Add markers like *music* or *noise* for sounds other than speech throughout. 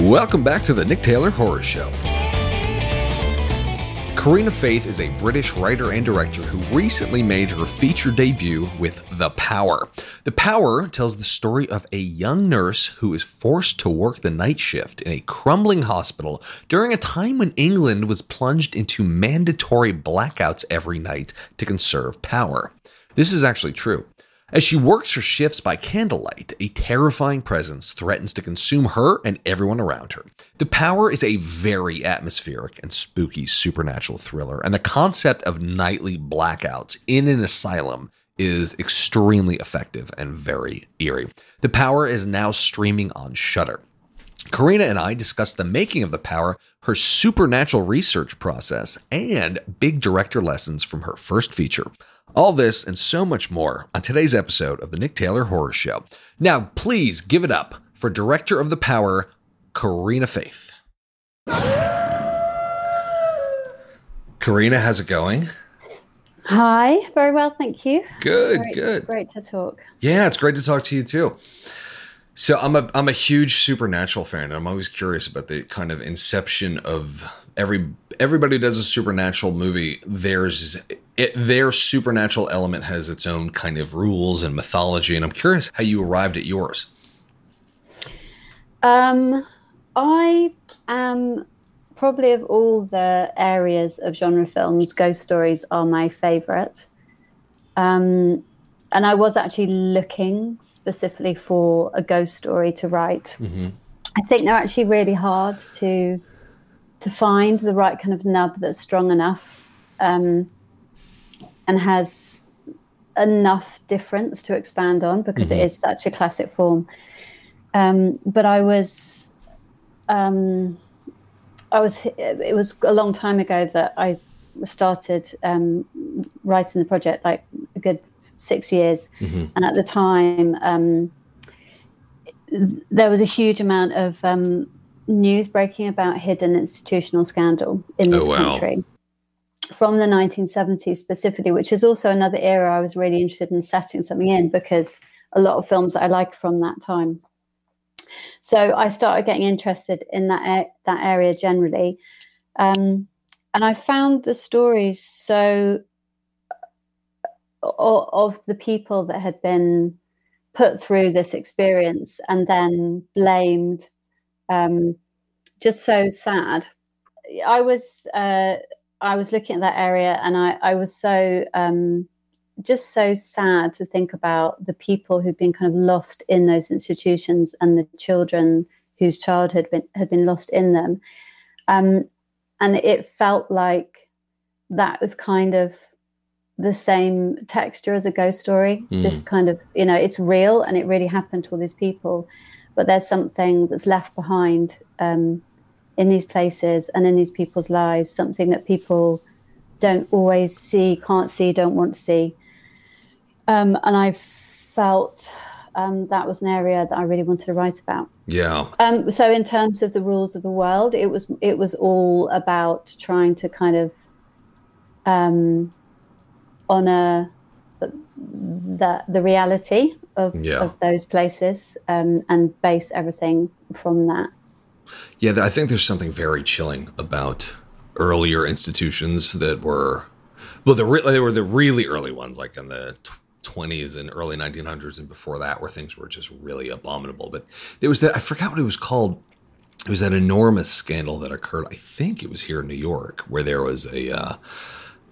Welcome back to the Nick Taylor Horror Show. Corinna Faith is a British writer and director who recently made her feature debut with The Power. The Power tells the story of a young nurse who is forced to work the night shift in a crumbling hospital during a time when England was plunged into mandatory blackouts every night to conserve power. This is actually true. As she works her shifts by candlelight, a terrifying presence threatens to consume her and everyone around her. The Power is a very atmospheric and spooky supernatural thriller, and the concept of nightly blackouts in an asylum is extremely effective and very eerie. The Power is now streaming on Shudder. Corinna and I discussed the making of The Power, her supernatural research process, and big director lessons from her first feature. All this and so much more on today's episode of the Nick Taylor Horror Show. Now, please give it up for director of The Power, Corinna Faith. Corinna, how's it going? Hi, very well, thank you. Good, great, good. Great to talk. Yeah, it's great to talk to you too. So I'm a I'm a huge supernatural fan. And I'm always curious about the kind of inception of every everybody does a supernatural movie. There's it, their supernatural element has its own kind of rules and mythology, and I'm curious how you arrived at yours. Um, I am probably of all the areas of genre films, ghost stories are my favorite. Um, and I was actually looking specifically for a ghost story to write. Mm-hmm. I think they're actually really hard to to find the right kind of nub that's strong enough um, and has enough difference to expand on because Mhm. it is such a classic form. Um, but I was, um, I was. It was a long time ago that I started um, writing the project, like a good six years, Mhm. and at the time. Um, there was a huge amount of um, news breaking about hidden institutional scandal in this Oh, wow. country from the 1970s specifically, which is also another era I was really interested in setting something in because a lot of films that I like from that time. So I started getting interested in that that area generally, um, and I found the stories so of the people that had been put through this experience and then blamed um, just so sad. I was uh, i was looking at that area and i, I was so um, just so sad to think about the people who'd been kind of lost in those institutions and the children whose childhood been, had been lost in them. Um, and it felt like that was kind of the same texture as a ghost story. Mm. This kind of, you know, it's real and it really happened to all these people, but there's something that's left behind um, in these places and in these people's lives, something that people don't always see, can't see, don't want to see. Um, and I felt um, that was an area that I really wanted to write about. Yeah. Um, so in terms of the rules of the world, it was it was all about trying to kind of um, honor the the reality of, Yeah. of those places um, and base everything from that. Yeah, I think there's something very chilling about earlier institutions that were, well, the re- they were the really early ones, like in the tw- 20s and early 1900s and before that, where things were just really abominable. But there was that I forgot what it was called. It was that enormous scandal that occurred. I think it was here in New York, where there was a. Uh,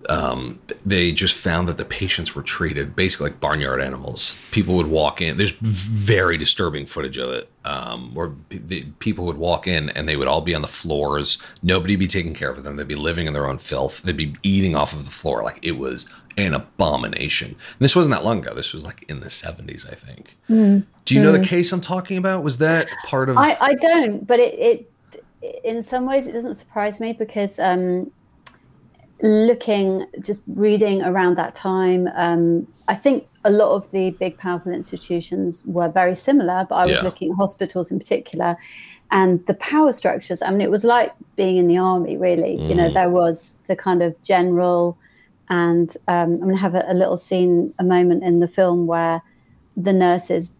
um, they just found that the patients were treated basically like barnyard animals. People would walk in. There's very disturbing footage of it, um, where p- the, people would walk in and they would all be on the floors. Nobody would be taking care of them. They'd be living in their own filth. They'd be eating off of the floor. Like it was an abomination. And this wasn't that long ago. This was like in the 70s, I think. Do you know the case I'm talking about? Was that part of? I, I don't, but it, it in some ways it doesn't surprise me because um, looking just reading around that time, um, I think a lot of the big powerful institutions were very similar. But I was Yeah. looking at hospitals in particular, and the power structures. I mean, it was like being in the army. Really, you know, Mm. there was the kind of general and um, I'm going to have a, a, little scene, a moment in the film where the nurses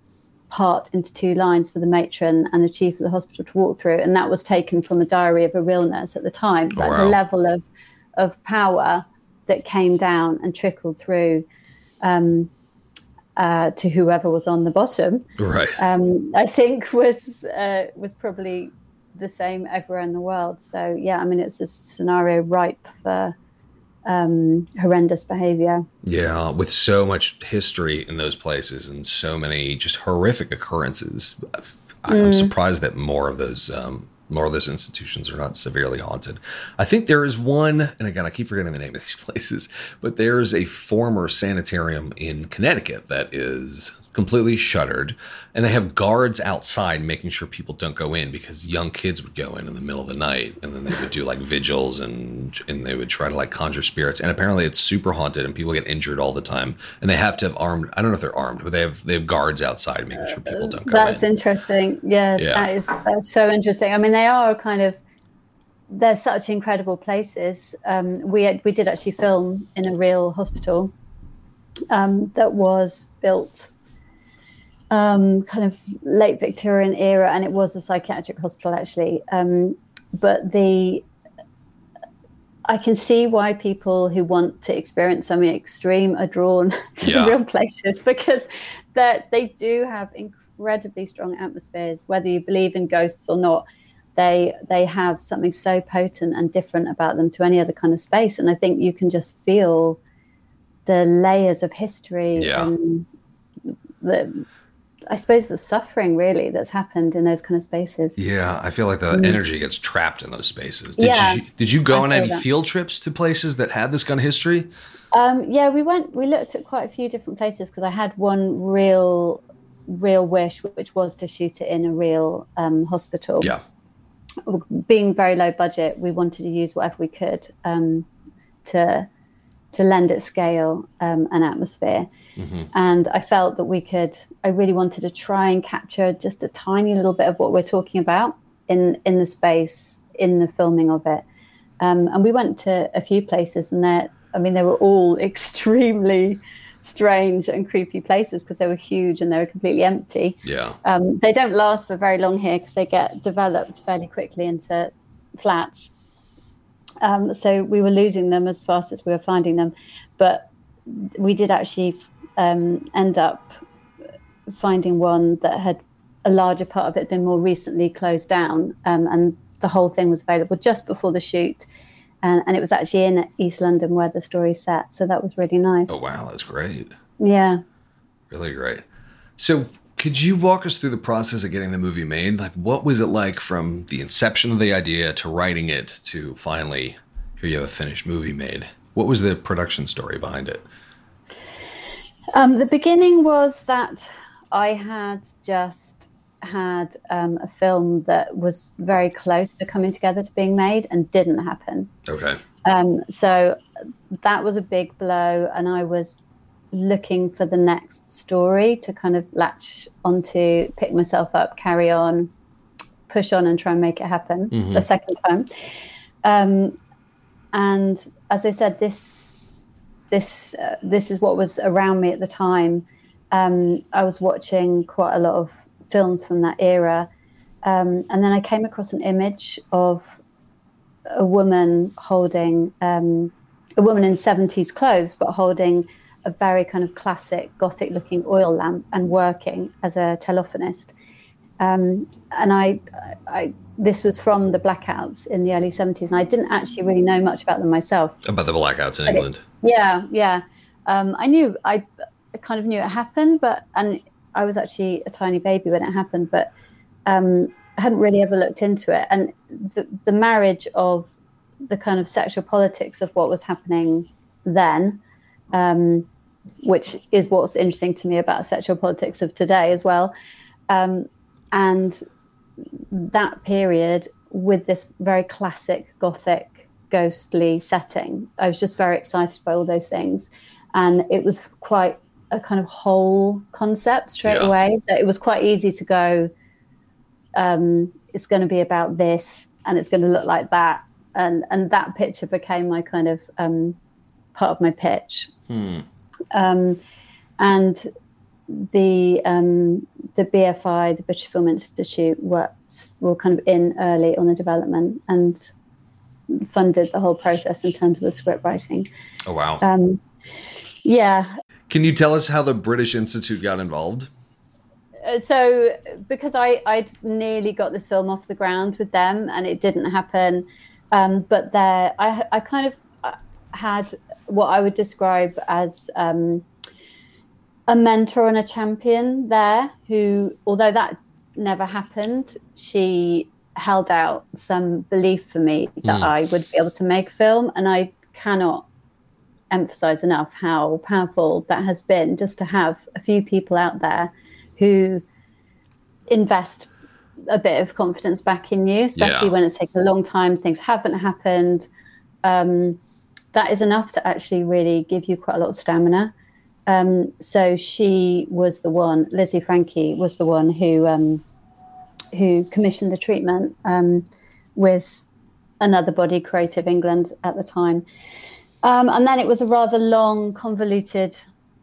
part into two lines for the matron and the chief of the hospital to walk through, and that was taken from a diary of a real nurse at the time. But wow. the level of of power that came down and trickled through um, uh, to whoever was on the bottom, right? Um, I think was uh, was probably the same everywhere in the world. So yeah, I mean, it's a scenario ripe for um, horrendous behavior. Yeah, with so much history in those places and so many just horrific occurrences, I'm mm. surprised that more of those um, more of those institutions are not severely haunted. I think there is one, and again, I keep forgetting the name of these *laughs* places, but there's a former sanitarium in Connecticut that is completely shuttered, and they have guards outside making sure people don't go in because young kids would go in in the middle of the night, and then they would do like vigils and and they would try to like conjure spirits. And apparently, it's super haunted, and people get injured all the time. And they have to have armed. I don't know if they're armed, but they have they have guards outside making sure people don't go. That's in. interesting. Yeah, yeah, that is that's so interesting. I mean, they are kind of they're such incredible places. Um, we had, we did actually film in a real hospital um, that was built um, kind of late Victorian era, and it was a psychiatric hospital actually. Um, but the I can see why people who want to experience something extreme are drawn *laughs* to yeah. the real places because that they do have incredibly strong atmospheres, whether you believe in ghosts or not. They they have something so potent and different about them to any other kind of space, and I think you can just feel the layers of history yeah. and the I suppose the suffering really that's happened in those kind of spaces. Yeah, I feel like the mm. energy gets trapped in those spaces. Did yeah, you did you go I on any that. field trips to places that had this kind of history? Um, yeah, we went. We looked at quite a few different places because I had one real, real wish, which was to shoot it in a real um, hospital. Yeah. Being very low budget, we wanted to use whatever we could um, to to lend it scale um, and atmosphere. Mm-hmm. And I felt that we could, I really wanted to try and capture just a tiny little bit of what we're talking about in, in the space, in the filming of it. Um, and we went to a few places, and they I mean, they were all *laughs* extremely strange and creepy places because they were huge and they were completely empty. Yeah. Um, they don't last for very long here because they get developed fairly quickly into flats. Um, so we were losing them as fast as we were finding them. But we did actually um, end up finding one that had a larger part of it been more recently closed down. Um, and the whole thing was available just before the shoot. And, and, it was actually in East London where the story sat. So that was really nice. Oh, wow. That's great. Yeah. Really great. So could you walk us through the process of getting the movie made? Like, what was it like from the inception of the idea to writing it to finally here you have a finished movie made? What was the production story behind it? Um, the beginning was that I had just had um, a film that was very close to coming together to being made and didn't happen. Okay. Um, so that was a big blow, and I was looking for the next story to kind of latch onto, pick myself up, carry on, push on, and try and make it happen mm-hmm. the second time. Um, and as I said, this this uh, this is what was around me at the time. Um, I was watching quite a lot of films from that era, um, and then I came across an image of a woman holding um, a woman in 70s clothes, but holding a very kind of classic gothic looking oil lamp and working as a telephonist. Um, and I, I, this was from the blackouts in the early 70s, and I didn't actually really know much about them myself. About the blackouts in England? It, yeah, yeah. Um, I knew, I, I, kind of knew it happened, but, and I was actually a tiny baby when it happened, but um, I hadn't really ever looked into it. And the, the marriage of the kind of sexual politics of what was happening then um, which is what's interesting to me about sexual politics of today as well. Um, and that period with this very classic gothic ghostly setting, I was just very excited by all those things. And it was quite a kind of whole concept straight yeah. away that it was quite easy to go, um, it's going to be about this and it's going to look like that. And, and that picture became my kind of um, part of my pitch. Hmm. Um, and the um, the BFI, the British Film Institute, works were kind of in early on the development and funded the whole process in terms of the script writing. Oh wow! Um, yeah. Can you tell us how the British Institute got involved? Uh, so, because I I'd nearly got this film off the ground with them, and it didn't happen. Um, but there, I I kind of uh, had what I would describe as um, a mentor and a champion there who, although that never happened, she held out some belief for me that mm. I would be able to make film. And I cannot emphasize enough how powerful that has been just to have a few people out there who invest a bit of confidence back in you, especially yeah. when it's taken a long time, things haven't happened. Um, that is enough to actually really give you quite a lot of stamina. Um, so she was the one, Lizzie Francke was the one who um, who commissioned the treatment um, with another body, Creative England, at the time. Um, and then it was a rather long, convoluted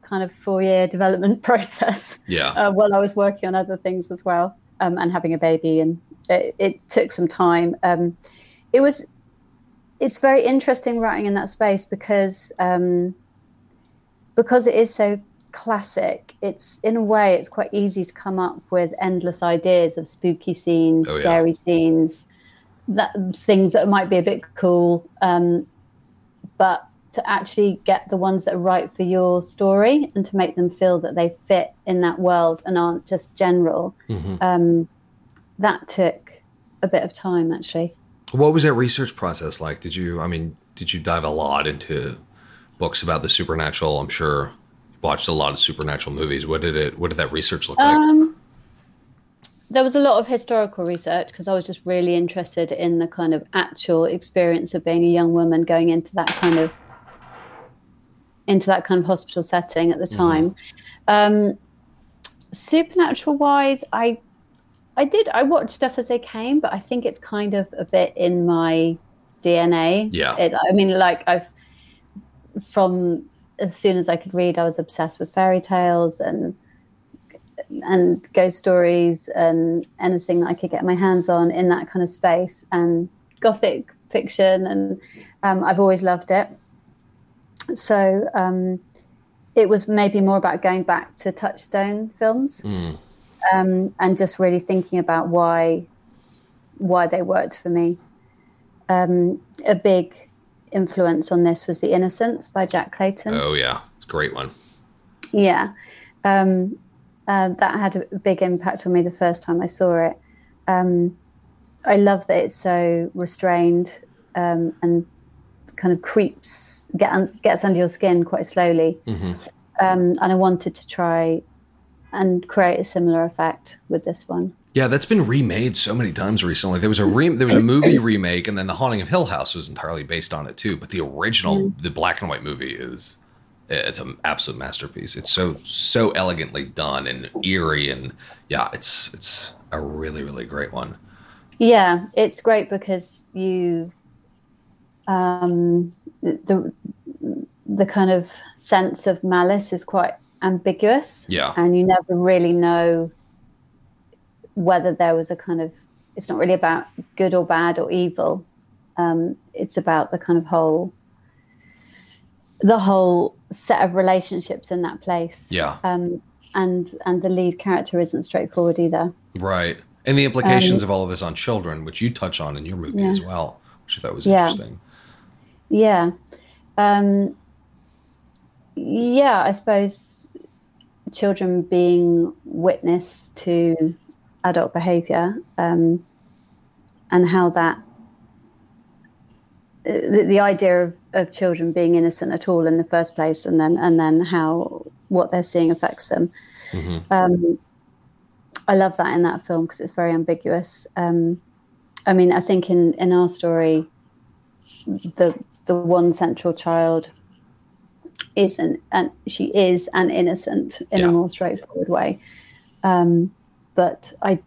kind of four-year *laughs* development process. Yeah. Uh, while I was working on other things as well um, and having a baby, and it, it took some time. Um, it was. It's very interesting writing in that space because because it is so classic, it's in a way it's quite easy to come up with endless ideas of spooky scenes, oh, yeah. scary scenes, that things that might be a bit cool. Um, but to actually get the ones that are right for your story and to make them feel that they fit in that world and aren't just general, mm-hmm. um, that took a bit of time actually. What was that research process like? Did you, I mean, did you dive a lot into books about the supernatural. I'm sure you watched a lot of supernatural movies. What did it? What did that research look like? Um, there was a lot of historical research because I was just really interested in the kind of actual experience of being a young woman going into that kind of into that kind of hospital setting at the mm-hmm. time. Mm-hmm. Um, supernatural wise, I I did I watched stuff as they came, but I think it's kind of a bit in my DNA. Yeah. It, I mean, like I've from as soon as I could read, I was obsessed with fairy tales and and ghost stories and anything that I could get my hands on in that kind of space and gothic fiction and um, I've always loved it. So um, it was maybe more about going back to Touchstone films mm. Um, and just really thinking about why why they worked for me. Um, a big influence on this was The Innocents by Jack Clayton. Oh, yeah. It's a great one. Yeah. Um, uh, that had a big impact on me the first time I saw it. Um, I love that it's so restrained um, and kind of creeps, gets, gets under your skin quite slowly. Mm-hmm. Um, and I wanted to try and create a similar effect with this one. Yeah, that's been remade so many times recently. There was a re- there was a movie *coughs* remake, and then The Haunting of Hill House was entirely based on it too. But the original, mm. the black and white movie, is it's an absolute masterpiece. It's so so elegantly done and eerie, and yeah, it's it's a really really great one. Yeah, it's great because you, um, the the kind of sense of malice is quite ambiguous. Yeah, and you never really know whether there was a kind of it's not really about good or bad or evil. Um, it's about the kind of whole the whole set of relationships in that place. Yeah. Um, and and the lead character isn't straightforward either. Right. And the implications um, of all of this on children which you touch on in your movie yeah. as well which i thought was yeah. interesting. Yeah. Um, yeah i suppose children being witness to adult behavior um, and how that the, the idea of, of children being innocent at all in the first place and then and then how what they're seeing affects them mm-hmm. um, i love that in that film because it's very ambiguous um, i mean i think in in our story the the one central child isn't and she is an innocent in yeah. a more straightforward way um, but I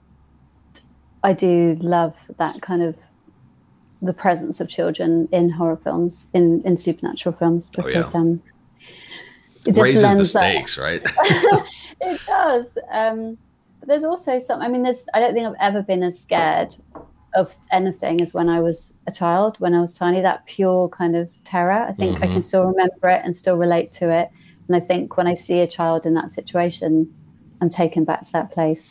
I do love that kind of the presence of children in horror films, in in supernatural films, because oh, yeah. um, it just raises the stakes, that, right? *laughs* it does. Um, but there's also some. I mean, there's. I don't think I've ever been as scared of anything is when I was a child, when I was tiny. That pure kind of terror. I think mm-hmm. I can still remember it and still relate to it. And I think when I see a child in that situation, I'm taken back to that place.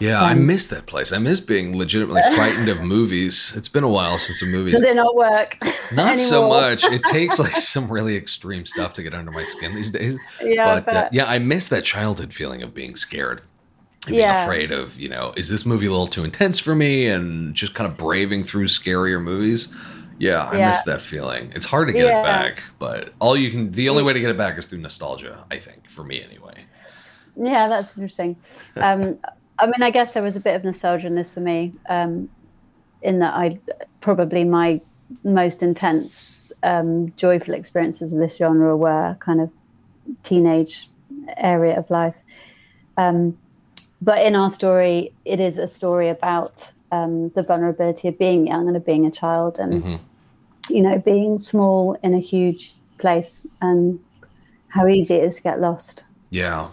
Yeah, um, I miss that place. I miss being legitimately *laughs* frightened of movies. It's been a while since a movie. Does it not work? *laughs* Not so much. It *laughs* takes like some really extreme stuff to get under my skin these days. Yeah, but uh, yeah, I miss that childhood feeling of being scared. And being yeah. afraid of, you know, is this movie a little too intense for me? And just kind of braving through scarier movies. Yeah, I yeah. miss that feeling. It's hard to get yeah. it back, but all you can, the only way to get it back is through nostalgia, I think, for me anyway. Yeah, that's interesting. *laughs* Um, I mean, I guess there was a bit of nostalgia in this for me, um, in that I probably my most intense, um, joyful experiences of this genre were kind of teenage area of life. Um, but in our story, it is a story about um, the vulnerability of being young and of being a child, and mm-hmm. you know, being small in a huge place, and how easy it is to get lost. Yeah,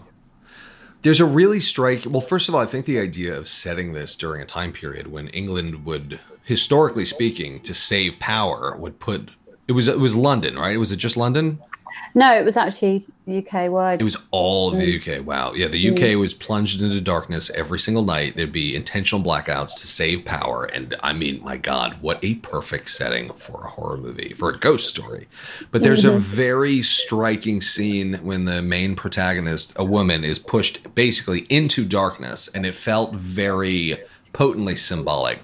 there's a really striking. Well, first of all, I think the idea of setting this during a time period when England would, historically speaking, to save power, would put it was it was London, right? Was it just London? No, it was actually UK wide. It was all of the mm. UK. Wow. Yeah, the UK mm. was plunged into darkness every single night. There'd be intentional blackouts to save power. And I mean, my God, what a perfect setting for a horror movie, for a ghost story. But there's mm-hmm. a very striking scene when the main protagonist, a woman, is pushed basically into darkness. And it felt very potently symbolic.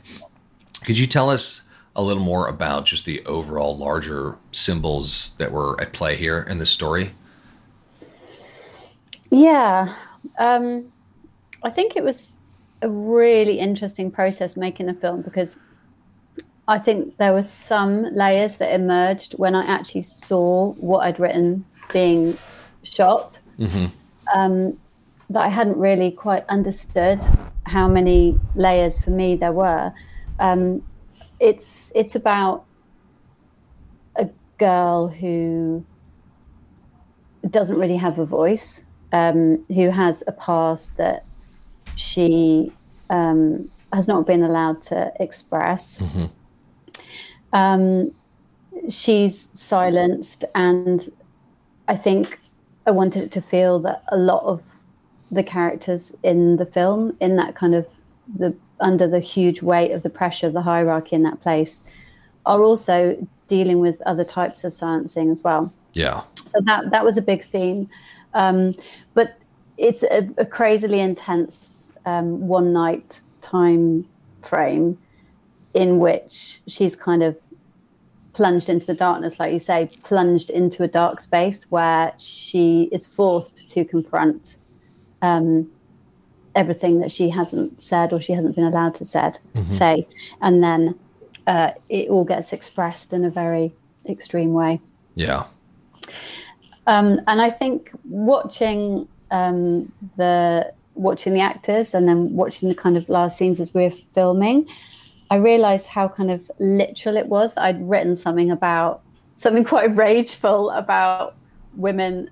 Could you tell us a little more about just the overall larger symbols that were at play here in this story? Yeah, um, I think it was a really interesting process making the film because I think there were some layers that emerged when I actually saw what I'd written being shot mm-hmm. um, that I hadn't really quite understood how many layers for me there were. Um, it's it's about a girl who doesn't really have a voice, um, who has a past that she um, has not been allowed to express. Mm-hmm. Um, she's silenced, and I think I wanted it to feel that a lot of the characters in the film, in that kind of the under the huge weight of the pressure of the hierarchy in that place are also dealing with other types of silencing as well. Yeah. So that that was a big theme, um, but it's a, a crazily intense um, one night time frame in which she's kind of plunged into the darkness, like you say, plunged into a dark space where she is forced to confront um, everything that she hasn't said or she hasn't been allowed to said mm-hmm. say. And then uh, it all gets expressed in a very extreme way. Yeah. Um, and i think watching um, the watching the actors and then watching the kind of last scenes as we are filming i realized how kind of literal it was that i'd written something about something quite *laughs* rageful about women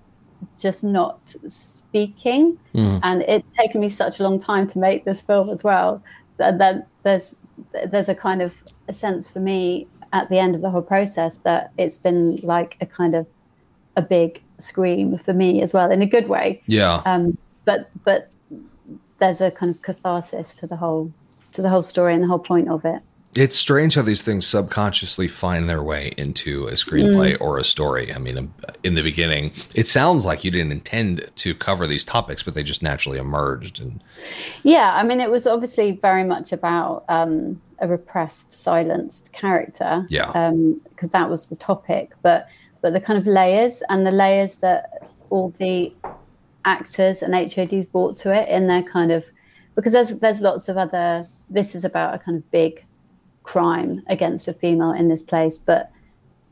just not speaking. Mm. And it's taken me such a long time to make this film as well. So that there's there's a kind of a sense for me at the end of the whole process that it's been like a kind of a big scream for me as well in a good way. Yeah. Um, but but there's a kind of catharsis to the whole to the whole story and the whole point of it. It's strange how these things subconsciously find their way into a screenplay mm. or a story. I mean, in the beginning, it sounds like you didn't intend to cover these topics, but they just naturally emerged. And yeah, I mean, it was obviously very much about um, a repressed, silenced character. Yeah, because um, that was the topic. But but the kind of layers and the layers that all the actors and HODs brought to it in their kind of because there's there's lots of other. This is about a kind of big crime against a female in this place. But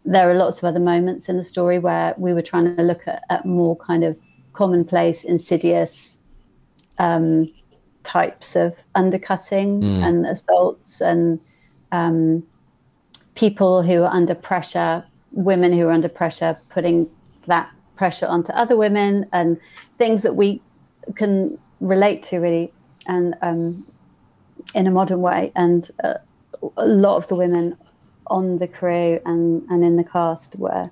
there are lots of other moments in the story where we were trying to look at, at more kind of commonplace, insidious um, types of undercutting mm. and assaults and um, people who are under pressure, women who are under pressure, putting that pressure onto other women, and things that we can relate to really, and um, in a modern way. And uh, a lot of the women on the crew and, and in the cast were,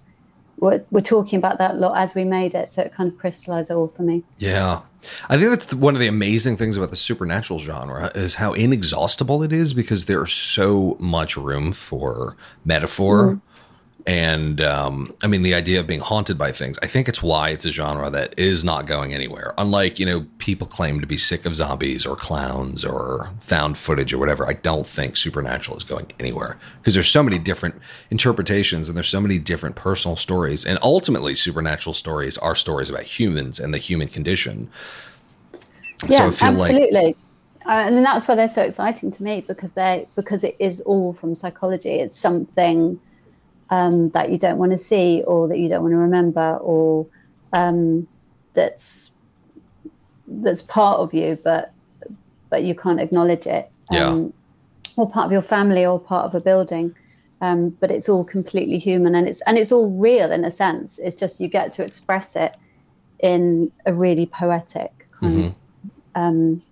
were were talking about that a lot as we made it. So it kind of crystallized it all for me. Yeah. I think that's one of the amazing things about the supernatural genre is how inexhaustible it is because there's so much room for metaphor. Mm-hmm and um, I mean the idea of being haunted by things. I think it's why it's a genre that is not going anywhere. Unlike you know people claim to be sick of zombies or clowns or found footage or whatever. I don't think supernatural is going anywhere because there's so many different interpretations and there's so many different personal stories. And ultimately, supernatural stories are stories about humans and the human condition. Yeah, so absolutely. Like, uh, and that's why they're so exciting to me because they because it is all from psychology. It's something um, that you don't want to see or that you don't want to remember or um, that's that's part of you but but you can't acknowledge it. Um, or part of your family or part of a building. Um, but it's all completely human and it's and it's all real in a sense. It's just you get to express it in a really poetic kind mm-hmm. of um,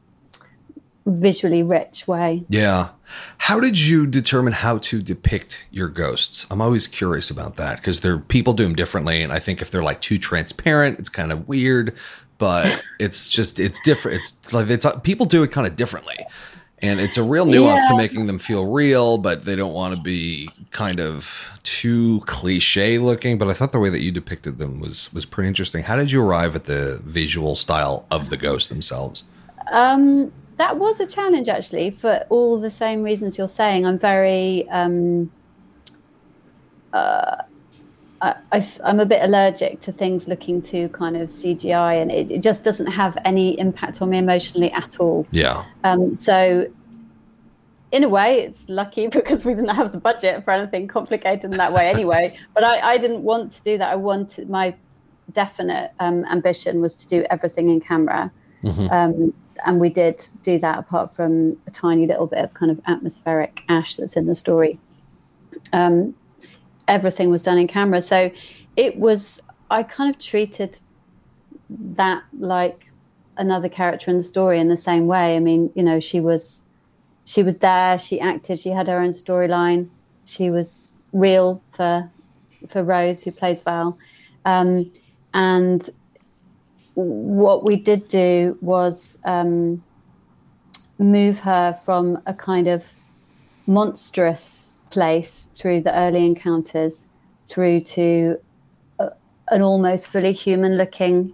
visually rich way. Yeah. How did you determine how to depict your ghosts? I'm always curious about that because there people do them differently, and I think if they're like too transparent, it's kind of weird. But *laughs* it's just it's different. It's like it's people do it kind of differently, and it's a real nuance yeah. to making them feel real, but they don't want to be kind of too cliche looking. But I thought the way that you depicted them was was pretty interesting. How did you arrive at the visual style of the ghosts themselves? Um, that was a challenge actually for all the same reasons you're saying. I'm very um, uh, I, am a bit allergic to things looking too kind of CGI, and it, it, just doesn't have any impact on me emotionally at all. Yeah. Um, so, in a way, it's lucky *laughs* because we didn't have the budget for anything complicated in that way *laughs* anyway. but I, I, didn't want to do that. I wanted my definite um, ambition was to do everything in camera. Mm-hmm. Um, and we did do that apart from a tiny little bit of kind of atmospheric ash that's in the story. Um, everything was done in camera. So it was, I kind of treated that like another character in the story in the same way. I mean, you know, she was, she was there, she acted, she had her own storyline. She was real for, for Rose, who plays Val. Um, and what we did do was um, move her from a kind of monstrous place through the early encounters through to a, an almost fully human looking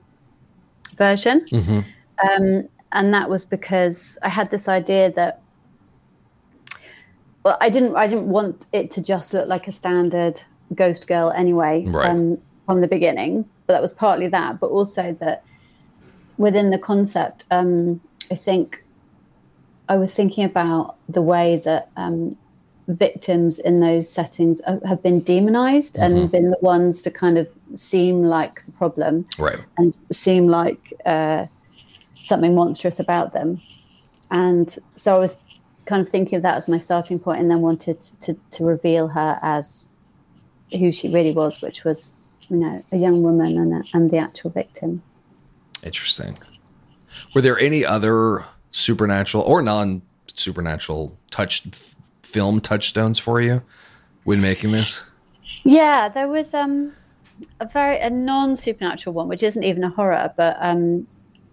version. Mm-hmm. Um, and that was because I had this idea that well, I didn't I didn't want it to just look like a standard ghost girl anyway right. um, from the beginning. But that was partly that, but also that within the concept, um, I think I was thinking about the way that um, victims in those settings have been demonized mm-hmm. and been the ones to kind of seem like the problem right. and seem like uh, something monstrous about them. And so I was kind of thinking of that as my starting point and then wanted to, to reveal her as who she really was, which was, you know, a young woman and, a, and the actual victim. Interesting. Were there any other supernatural or non supernatural touch film touchstones for you when making this? Yeah, there was um, a very a non supernatural one, which isn't even a horror, but um,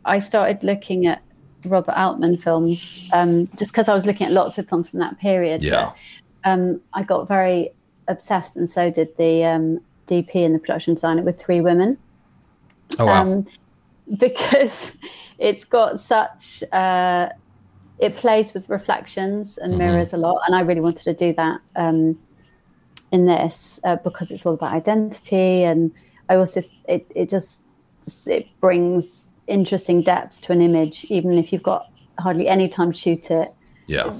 I started looking at Robert Altman films um, just because I was looking at lots of films from that period. Yeah. But, um, I got very obsessed, and so did the um, DP and the production designer with Three Women. Oh wow! Um, because *laughs* it's got such uh, it plays with reflections and mm-hmm. mirrors mm-hmm. a lot and i really wanted to do that um, in this uh, because it's all about identity and i also it, it just it brings interesting depth to an image even if you've got hardly any time to shoot it yeah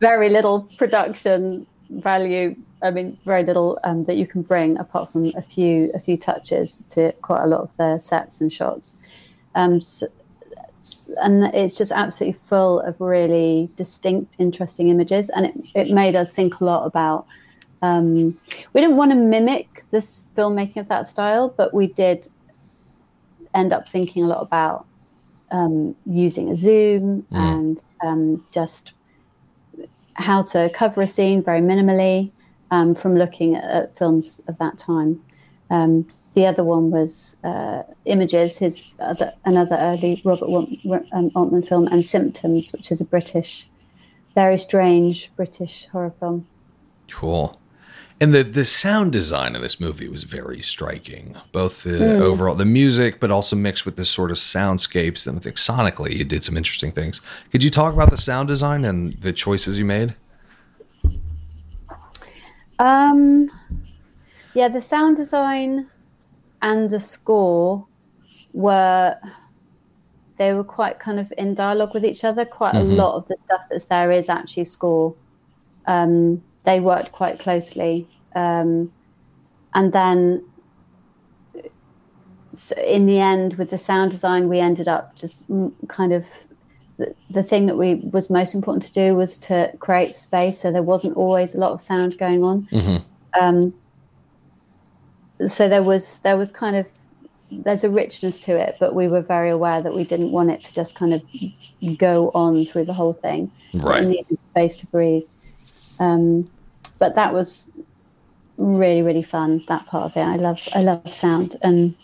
very little production value I mean, very little um, that you can bring apart from a few a few touches to quite a lot of the sets and shots. Um, so, and it's just absolutely full of really distinct, interesting images. And it, it made us think a lot about Um, we didn't want to mimic this filmmaking of that style, but we did end up thinking a lot about um, using a zoom mm. and um, just how to cover a scene very minimally um, from looking at, at, films of that time. Um, the other one was uh, Images, his other, another early Robert um, Altman film, and Symptoms, which is a British, very strange British horror film. Cool. And the the sound design of this movie was very striking. Both the mm. overall the music, but also mixed with this sort of soundscapes. And I think sonically, you did some interesting things. Could you talk about the sound design and the choices you made? Um, yeah, the sound design and the score were they were quite kind of in dialogue with each other. Quite mm-hmm. a lot of the stuff that's there is actually score. Um, they worked quite closely. Um, and then so in the end, with the sound design, we ended up just kind of the, the thing that we was most important to do was to create space, so there wasn't always a lot of sound going on. Mm-hmm. Um, so there was there was kind of there's a richness to it, but we were very aware that we didn't want it to just kind of go on through the whole thing. Right, it needed space to breathe. Um, but that was really really fun. That part of it, I love I love sound and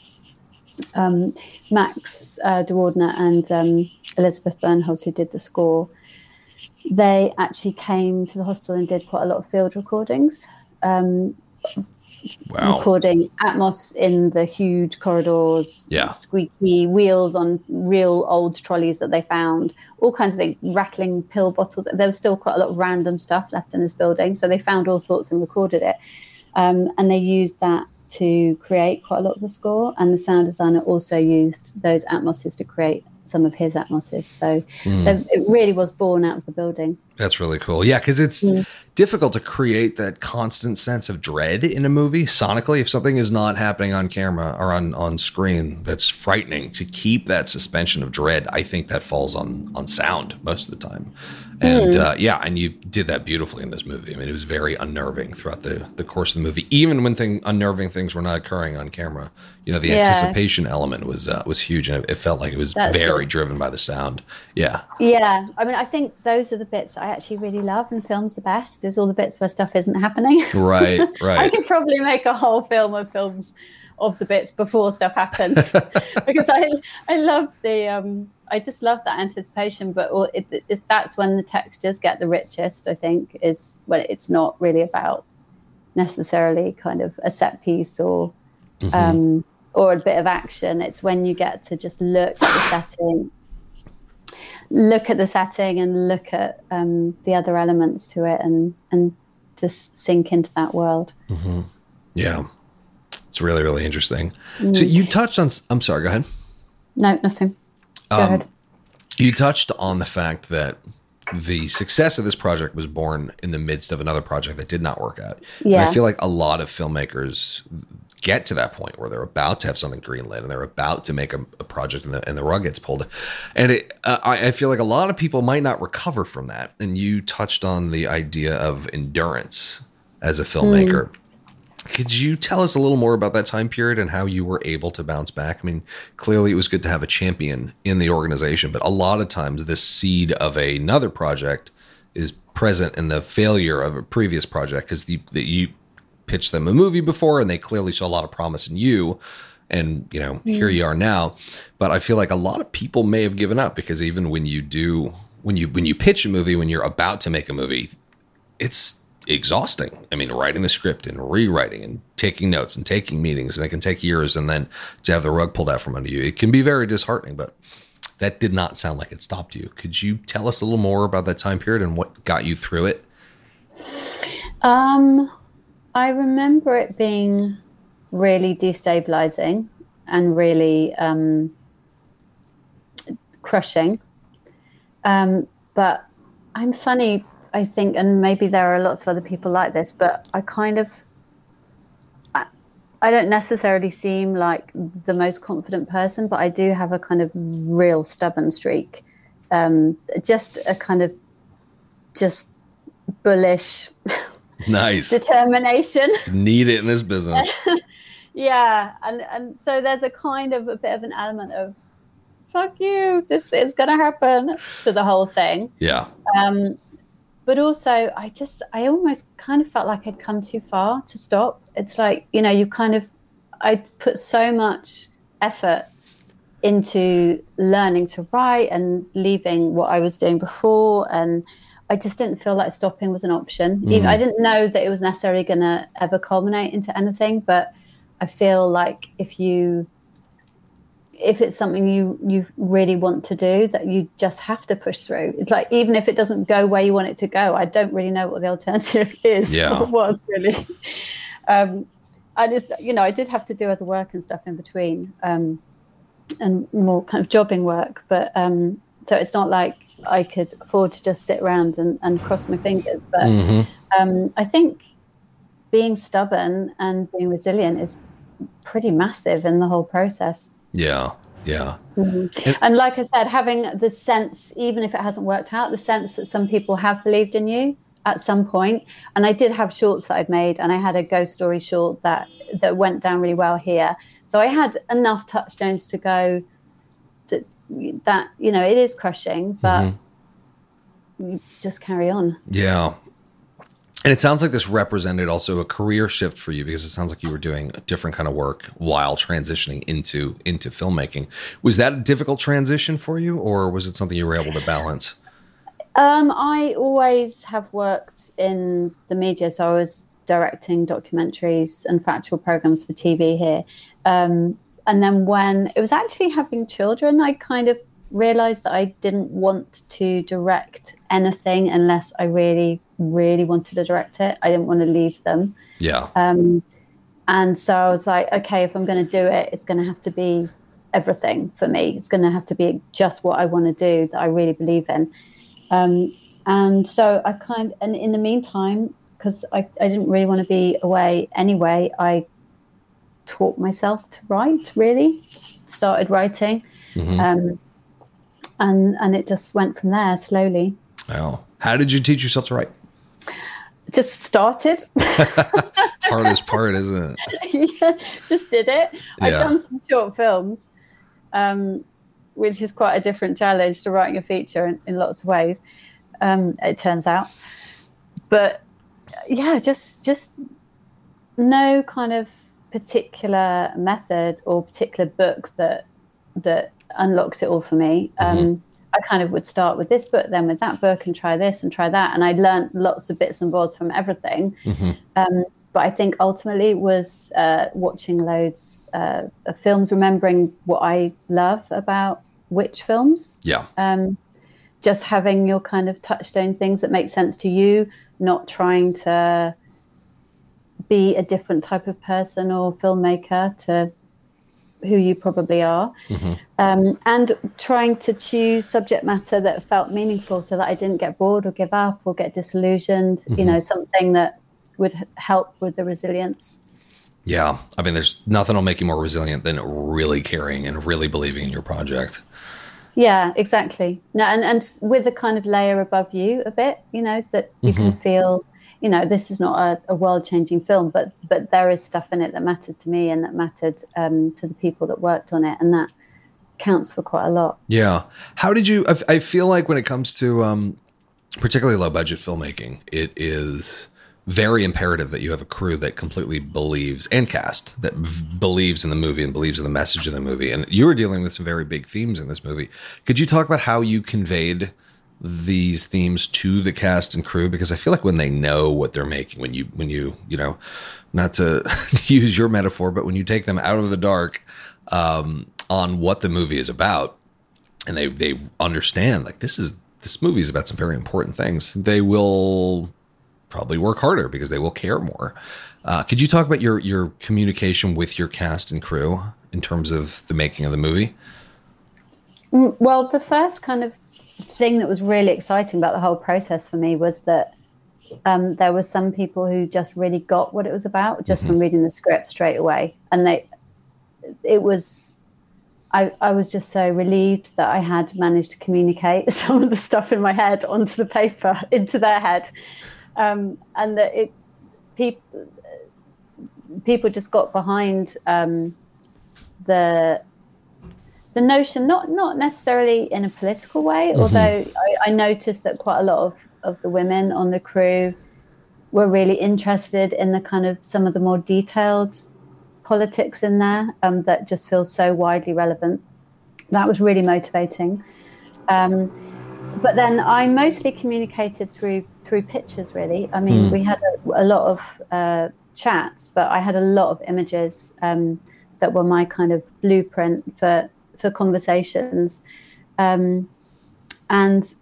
um, Max uh, de Wardener and um, Elizabeth Bernholz, who did the score. They actually came to the hospital and did quite a lot of field recordings. Um, wow. recording Atmos in the huge corridors, yeah. squeaky wheels on real old trolleys that they found, all kinds of things, rattling pill bottles. There was still quite a lot of random stuff left in this building, so they found all sorts and recorded it. Um, and they used that to create quite a lot of the score, and the sound designer also used those atmoses to create some of his atmoses. So mm. it really was born out of the building. That's really cool. Yeah, because it's mm. difficult to create that constant sense of dread in a movie sonically. If something is not happening on camera or on, on screen that's frightening, to keep that suspension of dread, I think that falls on on sound most of the time. And mm. uh, yeah, and you did that beautifully in this movie. I mean, it was very unnerving throughout the, the course of the movie, even when thing unnerving things were not occurring on camera. You know, the yeah. anticipation element was uh, was huge, and it, it, felt like it was That's very good. driven by the sound. Yeah, yeah. I mean, I think those are the bits I actually really love, and films the best is all the bits where stuff isn't happening. Right, *laughs* right. I could probably make a whole film of films of the bits before stuff happens *laughs* because I I love the um I just love that anticipation. But it, it, that's when the textures get the richest. I think is when it's not really about necessarily kind of a set piece or mm-hmm. um, or a bit of action. It's when you get to just look at the setting, look at the setting, and look at um, the other elements to it, and and just sink into that world. Mm-hmm. Yeah, it's really really interesting. Mm. So you touched on. I'm sorry. Go ahead. No, nothing. Um, you touched on the fact that the success of this project was born in the midst of another project that did not work out. Yeah. And I feel like a lot of filmmakers get to that point where they're about to have something greenlit and they're about to make a, a project and the, and the rug gets pulled. And it, uh, I, I, feel like a lot of people might not recover from that. And you touched on the idea of endurance as a filmmaker. Mm. Could you tell us a little more about that time period and how you were able to bounce back? I mean, clearly it was good to have a champion in the organization, but a lot of times this seed of another project is present in the failure of a previous project because the, the, you pitched them a movie before and they clearly saw a lot of promise in you. And, you know, mm. here you are now. But I feel like a lot of people may have given up because even when you do, when you, when you pitch a movie, when you're about to make a movie, it's exhausting. I mean, writing the script and rewriting and taking notes and taking meetings, and it can take years. And then to have the rug pulled out from under you, it can be very disheartening. But that did not sound like it stopped you. Could you tell us a little more about that time period and what got you through it? Um, I remember it being really destabilizing and really um, crushing. Um, but I'm funny I think, and maybe there are lots of other people like this, but I kind of, I, don't necessarily seem like the most confident person, but I do have a kind of real stubborn streak. Um, just a kind of just bullish *laughs* nice determination. Need it in this business. *laughs* yeah, and and so there's a kind of a bit of an element of fuck you, this is gonna happen to the whole thing. Yeah. Um, but also, I just I almost kind of felt like I'd come too far to stop. It's like you know, you kind of I put so much effort into learning to write and leaving what I was doing before and I just didn't feel like stopping was an option. Mm. Even, I didn't know that it was necessarily going to ever culminate into anything, but I feel like if you if it's something you you really want to do that you just have to push through it's like even if it doesn't go where you want it to go i don't really know what the alternative *laughs* is yeah. was really um i just you know i did have to do other work and stuff in between um and more kind of jobbing work but um so it's not like I could afford to just sit around and, and cross my fingers. But mm-hmm. um, I think being stubborn and being resilient is pretty massive in the whole process. Yeah. Yeah. Mm-hmm. And like I said, having the sense, even if it hasn't worked out, the sense that some people have believed in you at some point. And I did have shorts that I'd made, and I had a ghost story short that that went down really well here. So I had enough touchstones to go that you know it is crushing, but mm-hmm. you just carry on. Yeah. And it sounds like this represented also a career shift for you because it sounds like you were doing a different kind of work while transitioning into into filmmaking. Was that a difficult transition for you, or was it something you were able to balance? Um, I always have worked in the media, so I was directing documentaries and factual programs for TV here. Um, and then when it was actually having children, I kind of realized that I didn't want to direct anything unless I really, really wanted to direct it. I didn't want to leave them. Yeah. Um, and so I was like, okay, if I'm going to do it, it's going to have to be everything for me. It's going to have to be just what I want to do that I really believe in. Um, and so I kind, and in the meantime, because I, I didn't really want to be away anyway, I taught myself to write. Really, started writing, mm-hmm. um, and and it just went from there slowly. Wow! How did you teach yourself to write? Just started. *laughs* Hardest part, isn't it? yeah, just did it. Yeah. I've done some short films, um, which is quite a different challenge to writing a feature in, in lots of ways. Um, it turns out, but yeah, just just no kind of particular method or particular book that that unlocked it all for me. Mm-hmm. Um, I kind of would start with this book, then with that book, and try this and try that, and I learned lots of bits and bobs from everything. Mm-hmm. Um, but I think ultimately was uh, watching loads uh, of films, remembering what I love about which films. Yeah. Um, just having your kind of touchstone things that make sense to you, not trying to be a different type of person or filmmaker to who you probably are, mm-hmm. um, and trying to choose subject matter that felt meaningful so that I didn't get bored or give up or get disillusioned. Mm-hmm. You know, something that would help with the resilience. Yeah. I mean, there's nothing will make you more resilient than really caring and really believing in your project. Yeah, exactly. No, and, and with a kind of layer above you a bit, you know, that you mm-hmm. can feel you know, this is not a, a world changing film, but but there is stuff in it that matters to me and that mattered um, to the people that worked on it, and that counts for quite a lot. Yeah. How did you? I, I feel like when it comes to um, particularly low budget filmmaking, it is very imperative that you have a crew that completely believes and cast that v- believes in the movie and believes in the message of the movie. And you were dealing with some very big themes in this movie. Could you talk about how you conveyed? These themes to the cast and crew because I feel like when they know what they're making, when you when you you know, not to *laughs* use your metaphor, but when you take them out of the dark um, on what the movie is about, and they they understand like this is this movie is about some very important things, they will probably work harder because they will care more. Uh, could you talk about your your communication with your cast and crew in terms of the making of the movie? Mm, well, the first kind of thing that was really exciting about the whole process for me was that um, there were some people who just really got what it was about just mm-hmm. from reading the script straight away, and they it was. I, I was just so relieved that I had managed to communicate *laughs* some of the stuff in my head onto the paper *laughs* into their head, um, and that it people people just got behind um, the the notion, not not necessarily in a political way, mm-hmm. although I, I, noticed that quite a lot of, of the women on the crew were really interested in the kind of some of the more detailed politics in there um, that just feels so widely relevant. That was really motivating. Um, but then I mostly communicated through through pictures. Really, I mean, mm. we had a, a lot of uh, chats, but I had a lot of images um, that were my kind of blueprint for for conversations. Um, and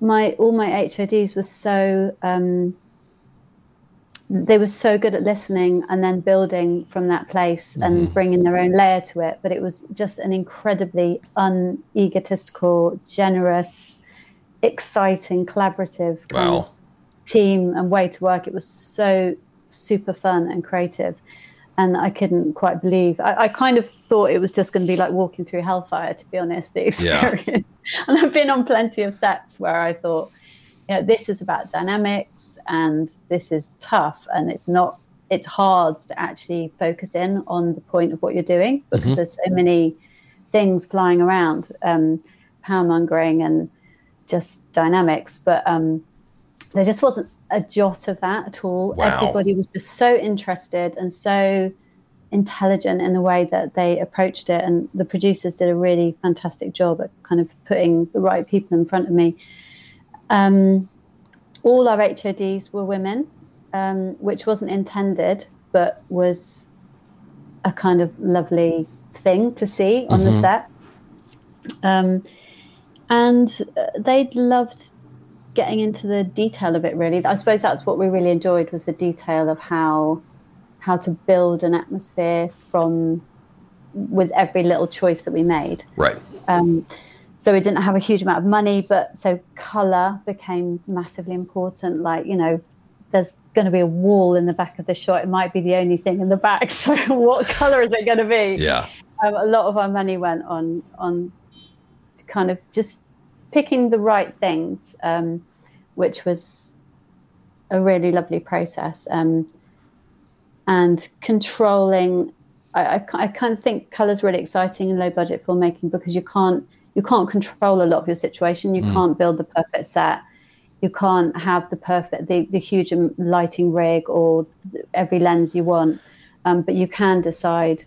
my all my HODs were so um, they were so good at listening and then building from that place mm-hmm. and bringing their own layer to it. But it was just an incredibly unegotistical, generous, exciting, collaborative wow. team and way to work. It was so super fun and creative and I couldn't quite believe. I, I, kind of thought it was just going to be like walking through hellfire, to be honest. The experience, yeah. *laughs* and I've been on plenty of sets where I thought, you know, this is about dynamics, and this is tough, and it's not. It's hard to actually focus in on the point of what you're doing because mm-hmm. there's so many things flying around, um, power mongering and just dynamics. But um, there just wasn't a jot of that at all. Wow. Everybody was just so interested and so intelligent in the way that they approached it. And the producers did a really fantastic job at kind of putting the right people in front of me. Um, all our HODs were women, um, which wasn't intended, but was a kind of lovely thing to see on mm-hmm. the set. Um, and uh, they'd loved getting into the detail of it really. I suppose that's what we really enjoyed was the detail of how how to build an atmosphere from with every little choice that we made. Right. Um, so we didn't have a huge amount of money but so color became massively important. Like you know there's going to be a wall in the back of the shot it might be the only thing in the back. *laughs* So what color is it going to be? Yeah. Um, a lot of our money went on on kind of just picking the right things, um, which was a really lovely process, um, and controlling. I, I, I, kind of think color's really exciting in low budget filmmaking because you can't you can't control a lot of your situation. You mm. can't build the perfect set. You can't have the perfect the, the huge lighting rig or every lens you want, um, but you can decide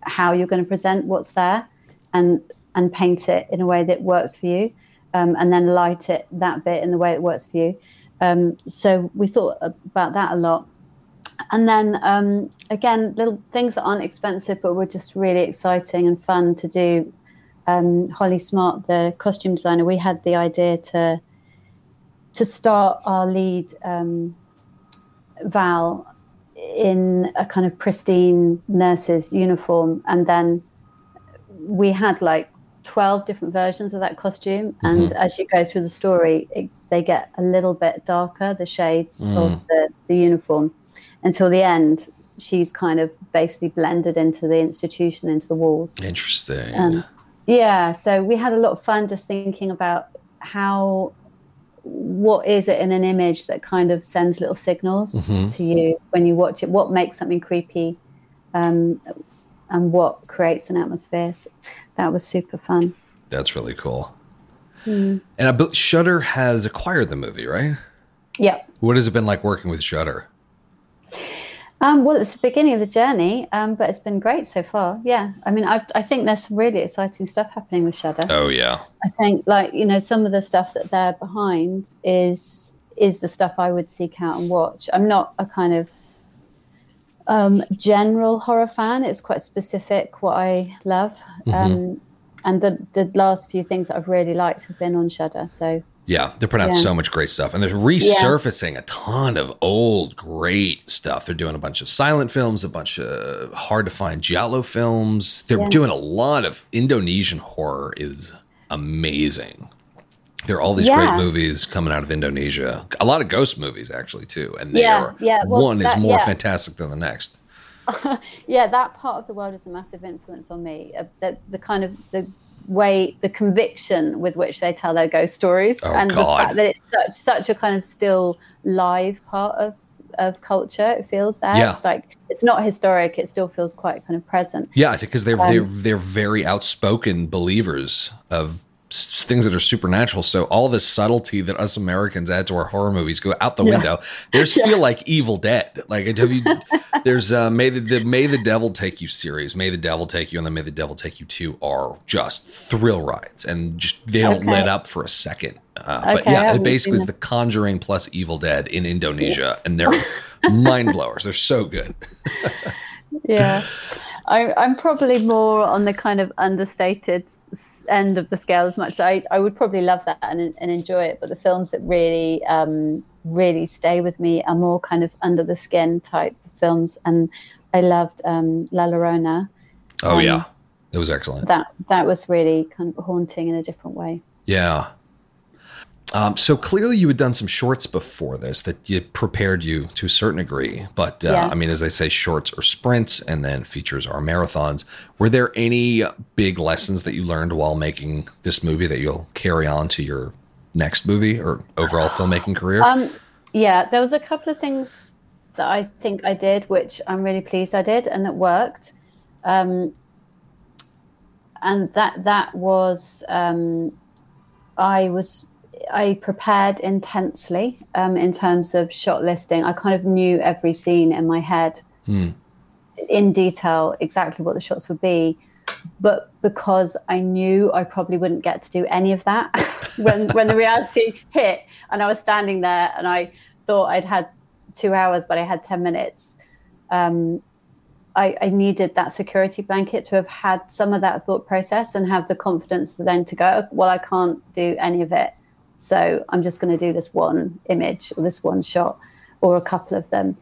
how you're going to present what's there and and paint it in a way that works for you um, and then light it that bit in the way it works for you. Um, so we thought about that a lot. And then um, again, little things that aren't expensive but were just really exciting and fun to do. Um, Holly Smart, the costume designer, we had the idea to to start our lead um, Val in a kind of pristine nurse's uniform, and then we had like 12 different versions of that costume. Mm-hmm. And as you go through the story, it, they get a little bit darker, the shades mm. of the, the uniform, until the end. She's kind of basically blended into the institution, into the walls. Interesting. Um, yeah. So we had a lot of fun just thinking about how, what is it in an image that kind of sends little signals mm-hmm. to you when you watch it? What makes something creepy? Um, and what creates an atmosphere. That was super fun. That's really cool. Mm. And I, Shudder has acquired the movie, right? Yeah. What has it been like working with Shudder? Um, well, it's the beginning of the journey, um, but it's been great so far. Yeah, I mean, I, I think there's some really exciting stuff happening with Shudder. Oh yeah. I think, like you know, some of the stuff that they're behind is is the stuff I would seek out and watch. I'm not a kind of um, general horror fan. It's quite specific what I love. Mm-hmm. Um, and the the last few things that I've really liked have been on Shudder. So yeah, they're putting out yeah. so much great stuff, and they're resurfacing yeah. a ton of old great stuff. They're doing a bunch of silent films, a bunch of hard to find giallo films. They're yeah. doing a lot of Indonesian horror. is amazing. There are all these yeah. great movies coming out of Indonesia. A lot of ghost movies, actually, too. And they yeah, are, yeah. Well, one that, is more yeah. fantastic than the next. *laughs* yeah, that part of the world is a massive influence on me. Uh, the, the kind of the way, the conviction with which they tell their ghost stories, oh, and God. the fact that it's such such a kind of still live part of of culture. It feels there. Yeah. It's like it's not historic. It still feels quite kind of present. Yeah, I think because they're Um, they're they're very outspoken believers of things that are supernatural. So all this subtlety that us Americans add to our horror movies go out the Yeah. window. There's *laughs* feel like Evil Dead. Like have you? *laughs* there's uh, May the, the May the Devil Take You series. May the Devil Take You and then May the Devil Take You Two are just thrill rides and just they don't Okay. let up for a second. Uh, but Okay, I yeah, it basically is The Conjuring plus Evil Dead in Indonesia, and they're mind blowers. They're so good. *laughs* yeah I, i'm probably more on the kind of understated end of the scale as much. So I, I would probably love that and, and enjoy it but the films that really um, really stay with me are more kind of under the skin type films. And i loved um, la llorona. Oh Um, yeah, it was excellent. that that was really kind of haunting in a different way. Yeah. Um, so clearly, you had done some shorts before this that you prepared you to a certain degree. But uh, Yeah. I mean, as they say, shorts are sprints, and then features are marathons. Were there any big lessons that you learned while making this movie that you'll carry on to your next movie or overall filmmaking career? Um, yeah, there was a couple of things that I think I did, which I'm really pleased I did, and that worked. Um, and that that was um, I was I prepared intensely um, in terms of shot listing. I kind of knew every scene in my head Hmm. in detail exactly what the shots would be. But because I knew I probably wouldn't get to do any of that *laughs* when when the reality hit, and I was standing there and I thought I'd had two hours, but I had ten minutes. Um, I, I needed that security blanket to have had some of that thought process and have the confidence then to go, well, I can't do any of it. So I'm just going to do this one image or this one shot or a couple of them.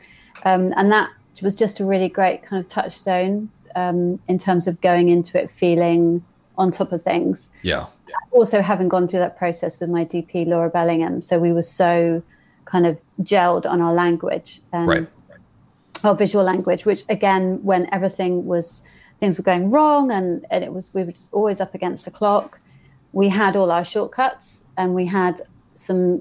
Um, and that was just a really great kind of touchstone um, in terms of going into it feeling on top of things yeah. also having gone through that process with my DP Laura Bellingham, so we were so kind of gelled on our language and Right. our visual language. Which again, when everything was things were going wrong and, and it was we were just always up against the clock, we had all our shortcuts and we had some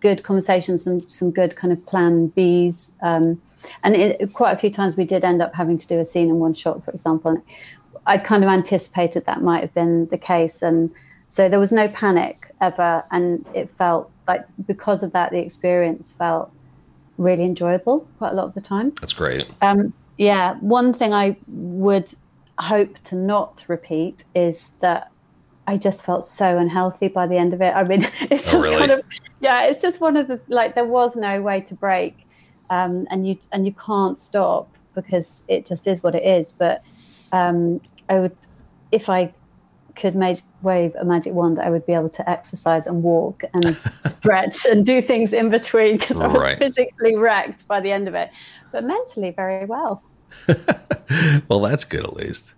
good conversations, some some good kind of plan Bs. Um, and it, quite a few times we did end up having to do a scene in one shot, for example. I kind of anticipated that might have been the case, and so there was no panic ever, and it felt like because of that, the experience felt really enjoyable quite a lot of the time. That's great. Um, yeah, one thing I would hope to not repeat is that I just felt so unhealthy by the end of it. I mean, *laughs* it's just Oh, really? kind of yeah, it's just one of the like there was no way to break, um, and you and you can't stop because it just is what it is. But um, I would, if I could make wave a magic wand, I would be able to exercise and walk and *laughs* stretch and do things in between because I was Right. physically wrecked by the end of it, but mentally very well. *laughs* well, that's good at least.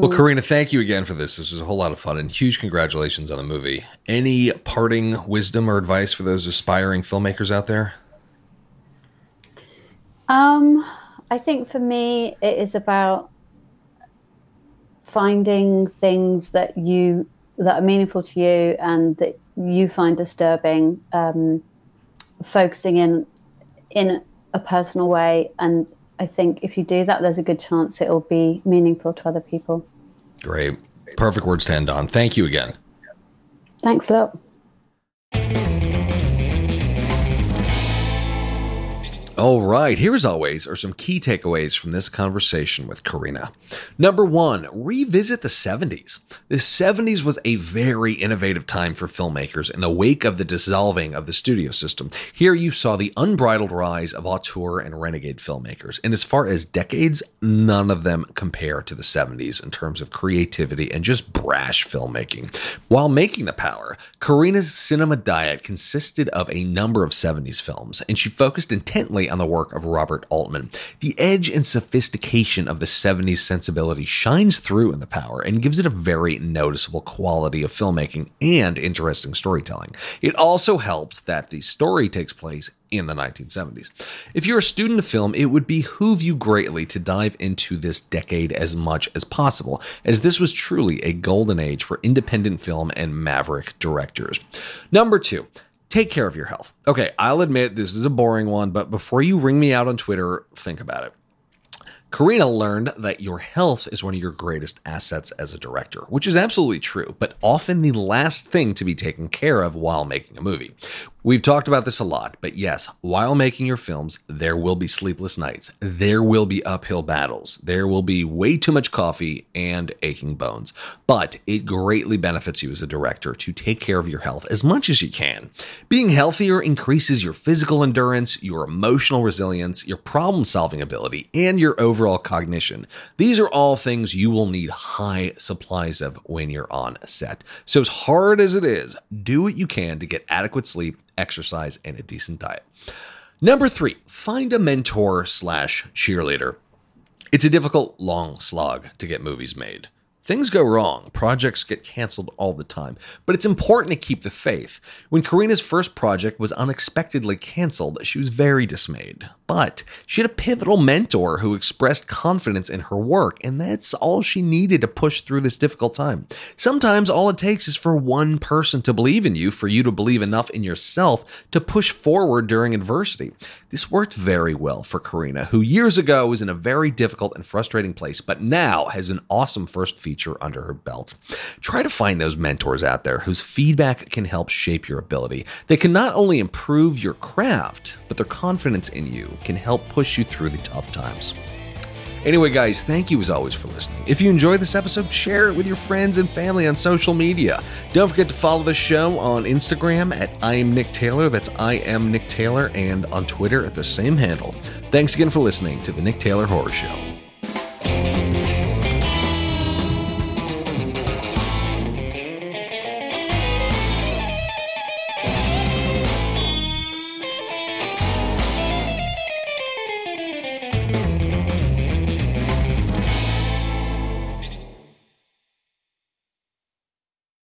Well, Corinna, thank you again for this. This was a whole lot of fun and huge congratulations on the movie. Any parting wisdom or advice for those aspiring filmmakers out there? Um, I think for me, it is about finding things that you that are meaningful to you and that you find disturbing. Um, focusing in in a personal way, and I think if you do that, there's a good chance it will be meaningful to other people. Great. Perfect words to end on. Thank you again. Thanks a lot. All right, here as always are some key takeaways from this conversation with Corinna. Number one, revisit the 70s. The 70s was a very innovative time for filmmakers in the wake of the dissolving of the studio system. Here you saw the unbridled rise of auteur and renegade filmmakers, and as far as decades, none of them compare to the 70s in terms of creativity and just brash filmmaking. While making The Power, Corinna's cinema diet consisted of a number of 70s films, and she focused intently on the work of Robert Altman. The edge and sophistication of the 70s sensibility shines through in The Power and gives it a very noticeable quality of filmmaking and interesting storytelling. It also helps that the story takes place in the 1970s. If you're a student of film, it would behoove you greatly to dive into this decade as much as possible, as this was truly a golden age for independent film and maverick directors. Number two, Take care of your health. Okay, I'll admit this is a boring one, but before you ring me out on Twitter, think about it. Corinna learned that your health is one of your greatest assets as a director, which is absolutely true, but often the last thing to be taken care of while making a movie. We've talked about this a lot, but yes, while making your films, there will be sleepless nights. There will be uphill battles. There will be way too much coffee and aching bones. But it greatly benefits you as a director to take care of your health as much as you can. Being healthier increases your physical endurance, your emotional resilience, your problem solving ability, and your overall cognition. These are all things you will need high supplies of when you're on set. So, as hard as it is, do what you can to get adequate sleep exercise, and a decent diet. Number three, find a mentor slash cheerleader. It's a difficult, long slog to get movies made. Things go wrong. Projects get canceled all the time. But it's important to keep the faith. When Corinna's first project was unexpectedly canceled, she was very dismayed. But she had a pivotal mentor who expressed confidence in her work, and that's all she needed to push through this difficult time. Sometimes all it takes is for one person to believe in you, for you to believe enough in yourself to push forward during adversity. This worked very well for Corinna, who years ago was in a very difficult and frustrating place, but now has an awesome first under her belt. Try to find those mentors out there whose feedback can help shape your ability. They can not only improve your craft, but their confidence in you can help push you through the tough times. Anyway, guys, thank you as always for listening. If you enjoyed this episode, share it with your friends and family on social media. Don't forget to follow the show on Instagram at I am Nick Taylor. That's I am Nick Taylor, and on Twitter at the same handle. Thanks again for listening to the Nick Taylor Horror Show.